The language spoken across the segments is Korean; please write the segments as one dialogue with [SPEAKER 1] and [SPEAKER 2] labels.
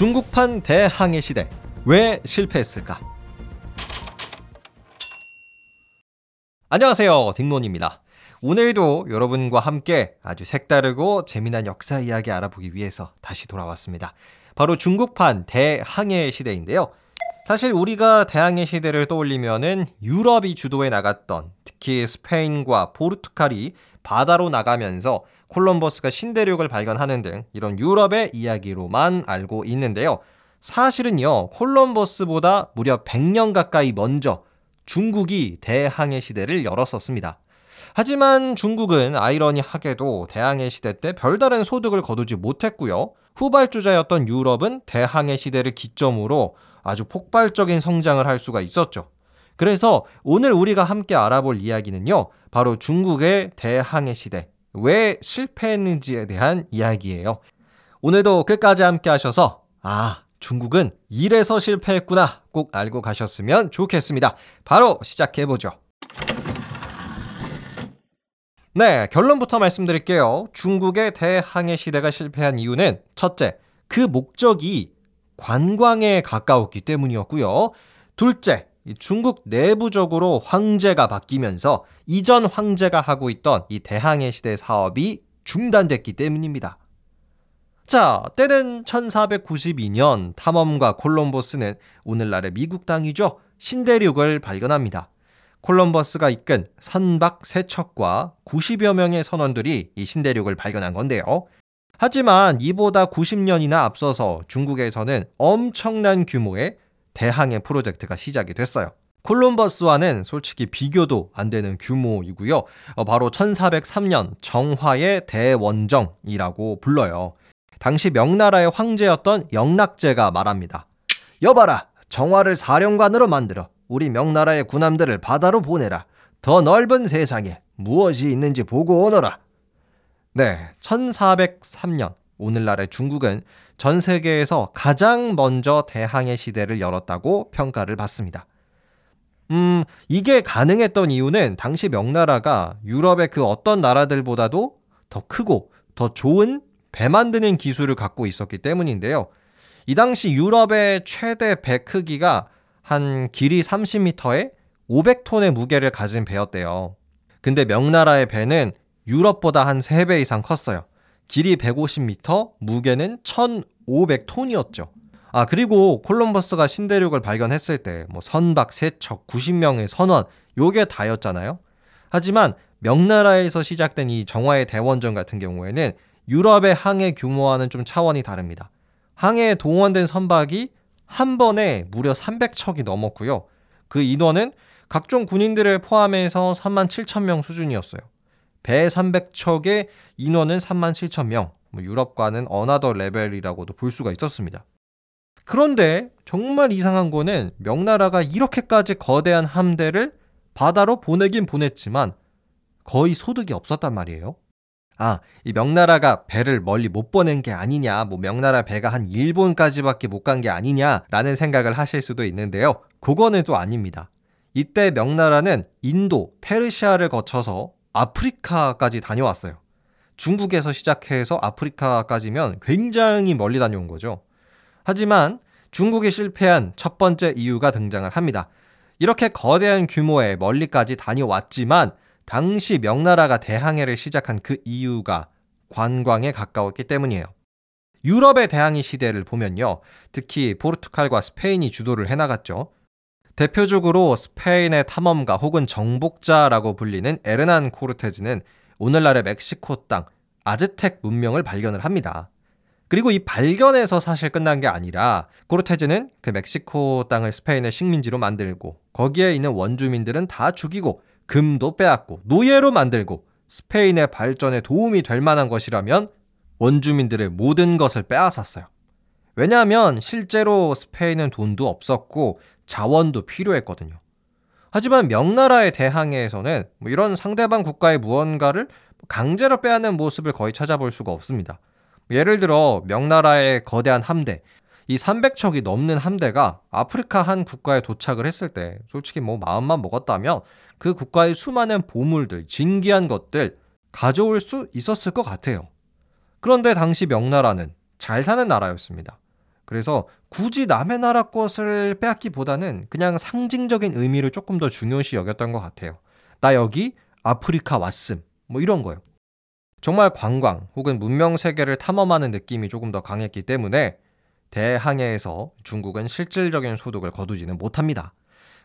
[SPEAKER 1] 중국판 대항해 시대 왜 실패했을까? 안녕하세요. 딩몬입니다. 오늘도 여러분과 함께 아주 색다르고 재미난 역사 이야기 알아보기 위해서 다시 돌아왔습니다. 바로 중국판 대항해 시대인데요. 사실 우리가 대항해 시대를 떠올리면은 유럽이 주도해 나갔던 특히 스페인과 포르투갈이 바다로 나가면서 콜럼버스가 신대륙을 발견하는 등 이런 유럽의 이야기로만 알고 있는데요. 사실은요, 콜럼버스보다 무려 100년 가까이 먼저 중국이 대항해 시대를 열었었습니다. 하지만 중국은 아이러니하게도 대항해 시대 때 별다른 소득을 거두지 못했고요. 후발주자였던 유럽은 대항해 시대를 기점으로 아주 폭발적인 성장을 할 수가 있었죠. 그래서 오늘 우리가 함께 알아볼 이야기는요. 바로 중국의 대항해 시대. 왜 실패했는지에 대한 이야기예요. 오늘도 끝까지 함께 하셔서 아, 중국은 이래서 실패했구나 꼭 알고 가셨으면 좋겠습니다. 바로 시작해 보죠. 네, 결론부터 말씀드릴게요. 중국의 대항해 시대가 실패한 이유는 첫째, 그 목적이 관광에 가까웠기 때문이었고요. 둘째, 중국 내부적으로 황제가 바뀌면서 이전 황제가 하고 있던 이 대항해 시대 사업이 중단됐기 때문입니다. 자, 때는 1492년 탐험가 콜럼버스는 오늘날의 미국 땅이죠. 신대륙을 발견합니다. 콜럼버스가 이끈 선박 세척과 90여 명의 선원들이 이 신대륙을 발견한 건데요. 하지만 이보다 90년이나 앞서서 중국에서는 엄청난 규모의 대항해 프로젝트가 시작이 됐어요. 콜럼버스와는 솔직히 비교도 안 되는 규모이고요. 어, 바로 1403년 정화의 대원정이라고 불러요. 당시 명나라의 황제였던 영락제가 말합니다. 여봐라, 정화를 사령관으로 만들어 우리 명나라의 군함들을 바다로 보내라. 더 넓은 세상에 무엇이 있는지 보고 오너라. 네, 1403년 오늘날의 중국은 전 세계에서 가장 먼저 대항해 시대를 열었다고 평가를 받습니다. 음, 이게 가능했던 이유는 당시 명나라가 유럽의 그 어떤 나라들보다도 더 크고 더 좋은 배 만드는 기술을 갖고 있었기 때문인데요. 이 당시 유럽의 최대 배 크기가 한 길이 30m에 500톤의 무게를 가진 배였대요. 근데 명나라의 배는 유럽보다 한 3배 이상 컸어요. 길이 150m, 무게는 1,500톤이었죠. 아, 그리고 콜럼버스가 신대륙을 발견했을 때 뭐 선박 세척 90명의 선원 요게 다였잖아요. 하지만 명나라에서 시작된 이 정화의 대원정 같은 경우에는 유럽의 항해 규모와는 좀 차원이 다릅니다. 항해에 동원된 선박이 한 번에 무려 300척이 넘었고요. 그 인원은 각종 군인들을 포함해서 3만 7천 명 수준이었어요. 배 300척의 인원은 3만 7천 명. 뭐 유럽과는 another level이라고도 볼 수가 있었습니다. 그런데 정말 이상한 거는 명나라가 이렇게까지 거대한 함대를 바다로 보내긴 보냈지만 거의 소득이 없었단 말이에요. 아, 이 명나라가 배를 멀리 못 보낸 게 아니냐, 뭐 명나라 배가 한 일본까지밖에 못 간 게 아니냐라는 생각을 하실 수도 있는데요. 그거는 또 아닙니다. 이때 명나라는 인도, 페르시아를 거쳐서 아프리카까지 다녀왔어요. 중국에서 시작해서 아프리카까지면 굉장히 멀리 다녀온 거죠. 하지만 중국이 실패한 첫 번째 이유가 등장을 합니다. 이렇게 거대한 규모의 멀리까지 다녀왔지만 당시 명나라가 대항해를 시작한 그 이유가 관광에 가까웠기 때문이에요. 유럽의 대항해 시대를 보면요. 특히 포르투갈과 스페인이 주도를 해나갔죠. 대표적으로 스페인의 탐험가 혹은 정복자라고 불리는 에르난 코르테즈는 오늘날의 멕시코 땅 아즈텍 문명을 발견을 합니다. 그리고 이 발견에서 사실 끝난 게 아니라 코르테즈는 그 멕시코 땅을 스페인의 식민지로 만들고 거기에 있는 원주민들은 다 죽이고 금도 빼앗고 노예로 만들고 스페인의 발전에 도움이 될 만한 것이라면 원주민들의 모든 것을 빼앗았어요. 왜냐하면 실제로 스페인은 돈도 없었고 자원도 필요했거든요. 하지만 명나라의 대항해에서는 뭐 이런 상대방 국가의 무언가를 강제로 빼앗는 모습을 거의 찾아볼 수가 없습니다. 예를 들어 명나라의 거대한 함대, 이 300척이 넘는 함대가 아프리카 한 국가에 도착을 했을 때 솔직히 뭐 마음만 먹었다면 그 국가의 수많은 보물들, 진귀한 것들 가져올 수 있었을 것 같아요. 그런데 당시 명나라는 잘 사는 나라였습니다. 그래서 굳이 남의 나라 것을 빼앗기보다는 그냥 상징적인 의미를 조금 더 중요시 여겼던 것 같아요. 나 여기 아프리카 왔음. 뭐 이런 거요. 정말 관광 혹은 문명 세계를 탐험하는 느낌이 조금 더 강했기 때문에 대항해에서 중국은 실질적인 소득을 거두지는 못합니다.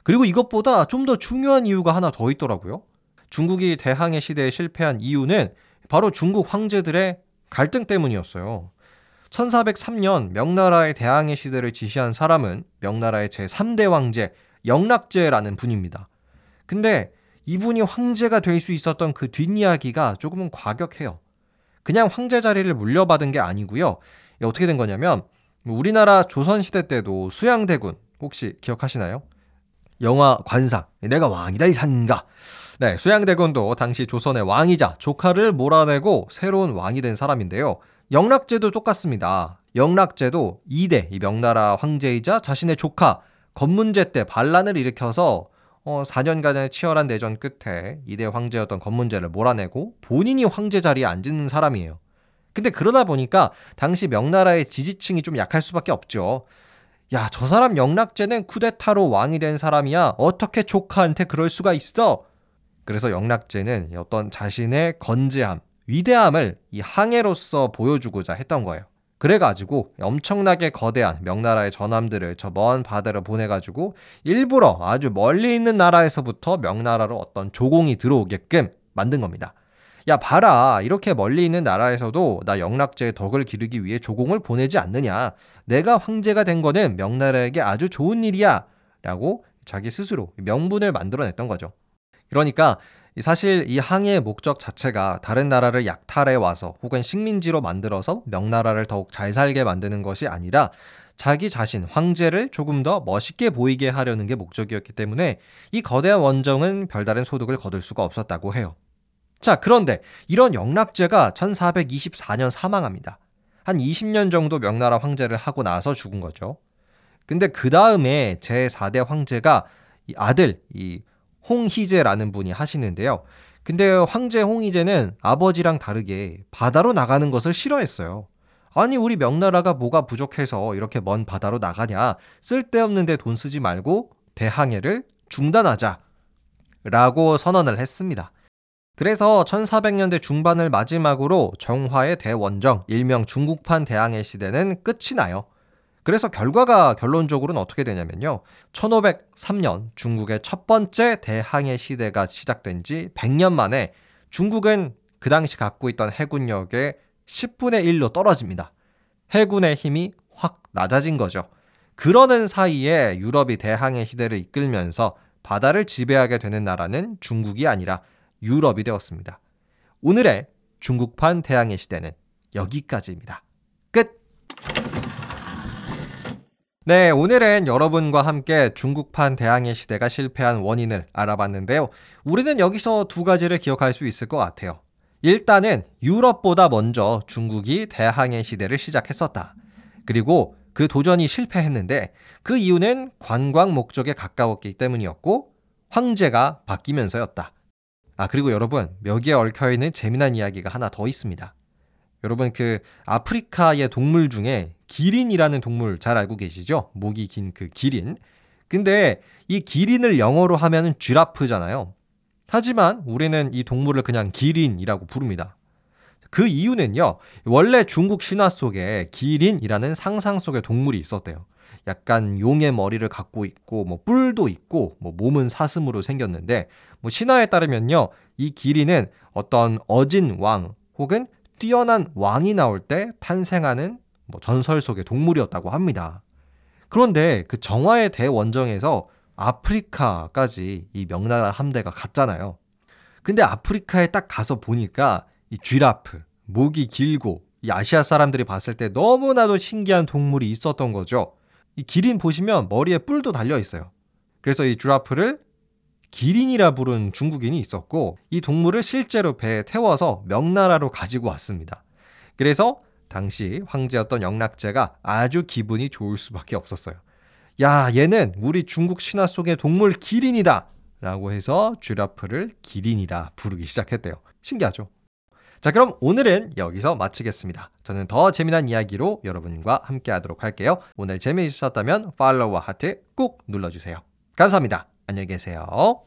[SPEAKER 1] 그리고 이것보다 좀 더 중요한 이유가 하나 더 있더라고요. 중국이 대항해 시대에 실패한 이유는 바로 중국 황제들의 갈등 때문이었어요. 1403년 명나라의 대항해 시대를 지시한 사람은 명나라의 제3대 황제 영락제라는 분입니다. 근데 이분이 황제가 될 수 있었던 그 뒷이야기가 조금은 과격해요. 그냥 황제 자리를 물려받은 게 아니고요. 어떻게 된 거냐면 우리나라 조선시대 때도 수양대군 혹시 기억하시나요? 영화 관상 내가 왕이다 이 산가 네 수양대군도 당시 조선의 왕이자 조카를 몰아내고 새로운 왕이 된 사람인데요 영락제도 똑같습니다 영락제도 2대 이 명나라 황제이자 자신의 조카 건문제 때 반란을 일으켜서 어, 4년간의 치열한 내전 끝에 2대 황제였던 건문제를 몰아내고 본인이 황제 자리에 앉는 사람이에요 근데 그러다 보니까 당시 명나라의 지지층이 좀 약할 수밖에 없죠. 야, 저 사람 영락제는 쿠데타로 왕이 된 사람이야. 어떻게 조카한테 그럴 수가 있어? 그래서 영락제는 어떤 자신의 건재함, 위대함을 이 항해로서 보여주고자 했던 거예요. 그래가지고 엄청나게 거대한 명나라의 전함들을 저 먼 바다로 보내가지고 일부러 아주 멀리 있는 나라에서부터 명나라로 어떤 조공이 들어오게끔 만든 겁니다. 야, 봐라. 이렇게 멀리 있는 나라에서도 나 영락제의 덕을 기르기 위해 조공을 보내지 않느냐. 내가 황제가 된 거는 명나라에게 아주 좋은 일이야. 라고 자기 스스로 명분을 만들어냈던 거죠. 그러니까 사실 이 항해의 목적 자체가 다른 나라를 약탈해 와서 혹은 식민지로 만들어서 명나라를 더욱 잘 살게 만드는 것이 아니라 자기 자신 황제를 조금 더 멋있게 보이게 하려는 게 목적이었기 때문에 이 거대한 원정은 별다른 소득을 거둘 수가 없었다고 해요. 자, 그런데 이런 영락제가 1424년 사망합니다. 한 20년 정도 명나라 황제를 하고 나서 죽은 거죠. 근데 그 다음에 제4대 황제가 이 아들, 이 홍희제라는 분이 하시는데요. 근데 황제 홍희제는 아버지랑 다르게 바다로 나가는 것을 싫어했어요. 아니, 우리 명나라가 뭐가 부족해서 이렇게 먼 바다로 나가냐. 쓸데없는데 돈 쓰지 말고 대항해를 중단하자. 라고 선언을 했습니다. 그래서 1400년대 중반을 마지막으로 정화의 대원정, 일명 중국판 대항해 시대는 끝이 나요. 그래서 결과가 결론적으로는 어떻게 되냐면요. 1503년 중국의 첫 번째 대항해 시대가 시작된 지 100년 만에 중국은 그 당시 갖고 있던 해군력의 10분의 1로 떨어집니다. 해군의 힘이 확 낮아진 거죠. 그러는 사이에 유럽이 대항해 시대를 이끌면서 바다를 지배하게 되는 나라는 중국이 아니라 유럽이 되었습니다. 오늘의 중국판 대항해 시대는 여기까지입니다. 끝! 네, 오늘은 여러분과 함께 중국판 대항해 시대가 실패한 원인을 알아봤는데요. 우리는 여기서 두 가지를 기억할 수 있을 것 같아요. 일단은 유럽보다 먼저 중국이 대항해 시대를 시작했었다. 그리고 그 도전이 실패했는데 그 이유는 관광 목적에 가까웠기 때문이었고 황제가 바뀌면서였다. 아, 그리고 여러분, 묘기에 얽혀있는 재미난 이야기가 하나 더 있습니다. 여러분, 그 아프리카의 동물 중에 기린이라는 동물 잘 알고 계시죠? 목이 긴 그 기린. 근데 이 기린을 영어로 하면 은 쥐라프잖아요. 하지만 우리는 이 동물을 그냥 기린이라고 부릅니다. 그 이유는요, 원래 중국 신화 속에 기린이라는 상상 속의 동물이 있었대요. 약간 용의 머리를 갖고 있고 뭐 뿔도 있고 뭐 몸은 사슴으로 생겼는데 뭐 신화에 따르면요 이 기린은 어떤 어진 왕 혹은 뛰어난 왕이 나올 때 탄생하는 뭐 전설 속의 동물이었다고 합니다. 그런데 그 정화의 대원정에서 아프리카까지 이 명나라 함대가 갔잖아요. 근데 아프리카에 딱 가서 보니까 이 쥐라프, 목이 길고 이 아시아 사람들이 봤을 때 너무나도 신기한 동물이 있었던 거죠. 이 기린 보시면 머리에 뿔도 달려 있어요. 그래서 이 쥐라프를 기린이라 부른 중국인이 있었고 이 동물을 실제로 배에 태워서 명나라로 가지고 왔습니다. 그래서 당시 황제였던 영락제가 아주 기분이 좋을 수밖에 없었어요. 야, 얘는 우리 중국 신화 속의 동물 기린이다! 라고 해서 쥐라프를 기린이라 부르기 시작했대요. 신기하죠? 자, 그럼 오늘은 여기서 마치겠습니다. 저는 더 재미난 이야기로 여러분과 함께 하도록 할게요. 오늘 재미있었다면 팔로우와 하트 꼭 눌러주세요. 감사합니다. 안녕히 계세요.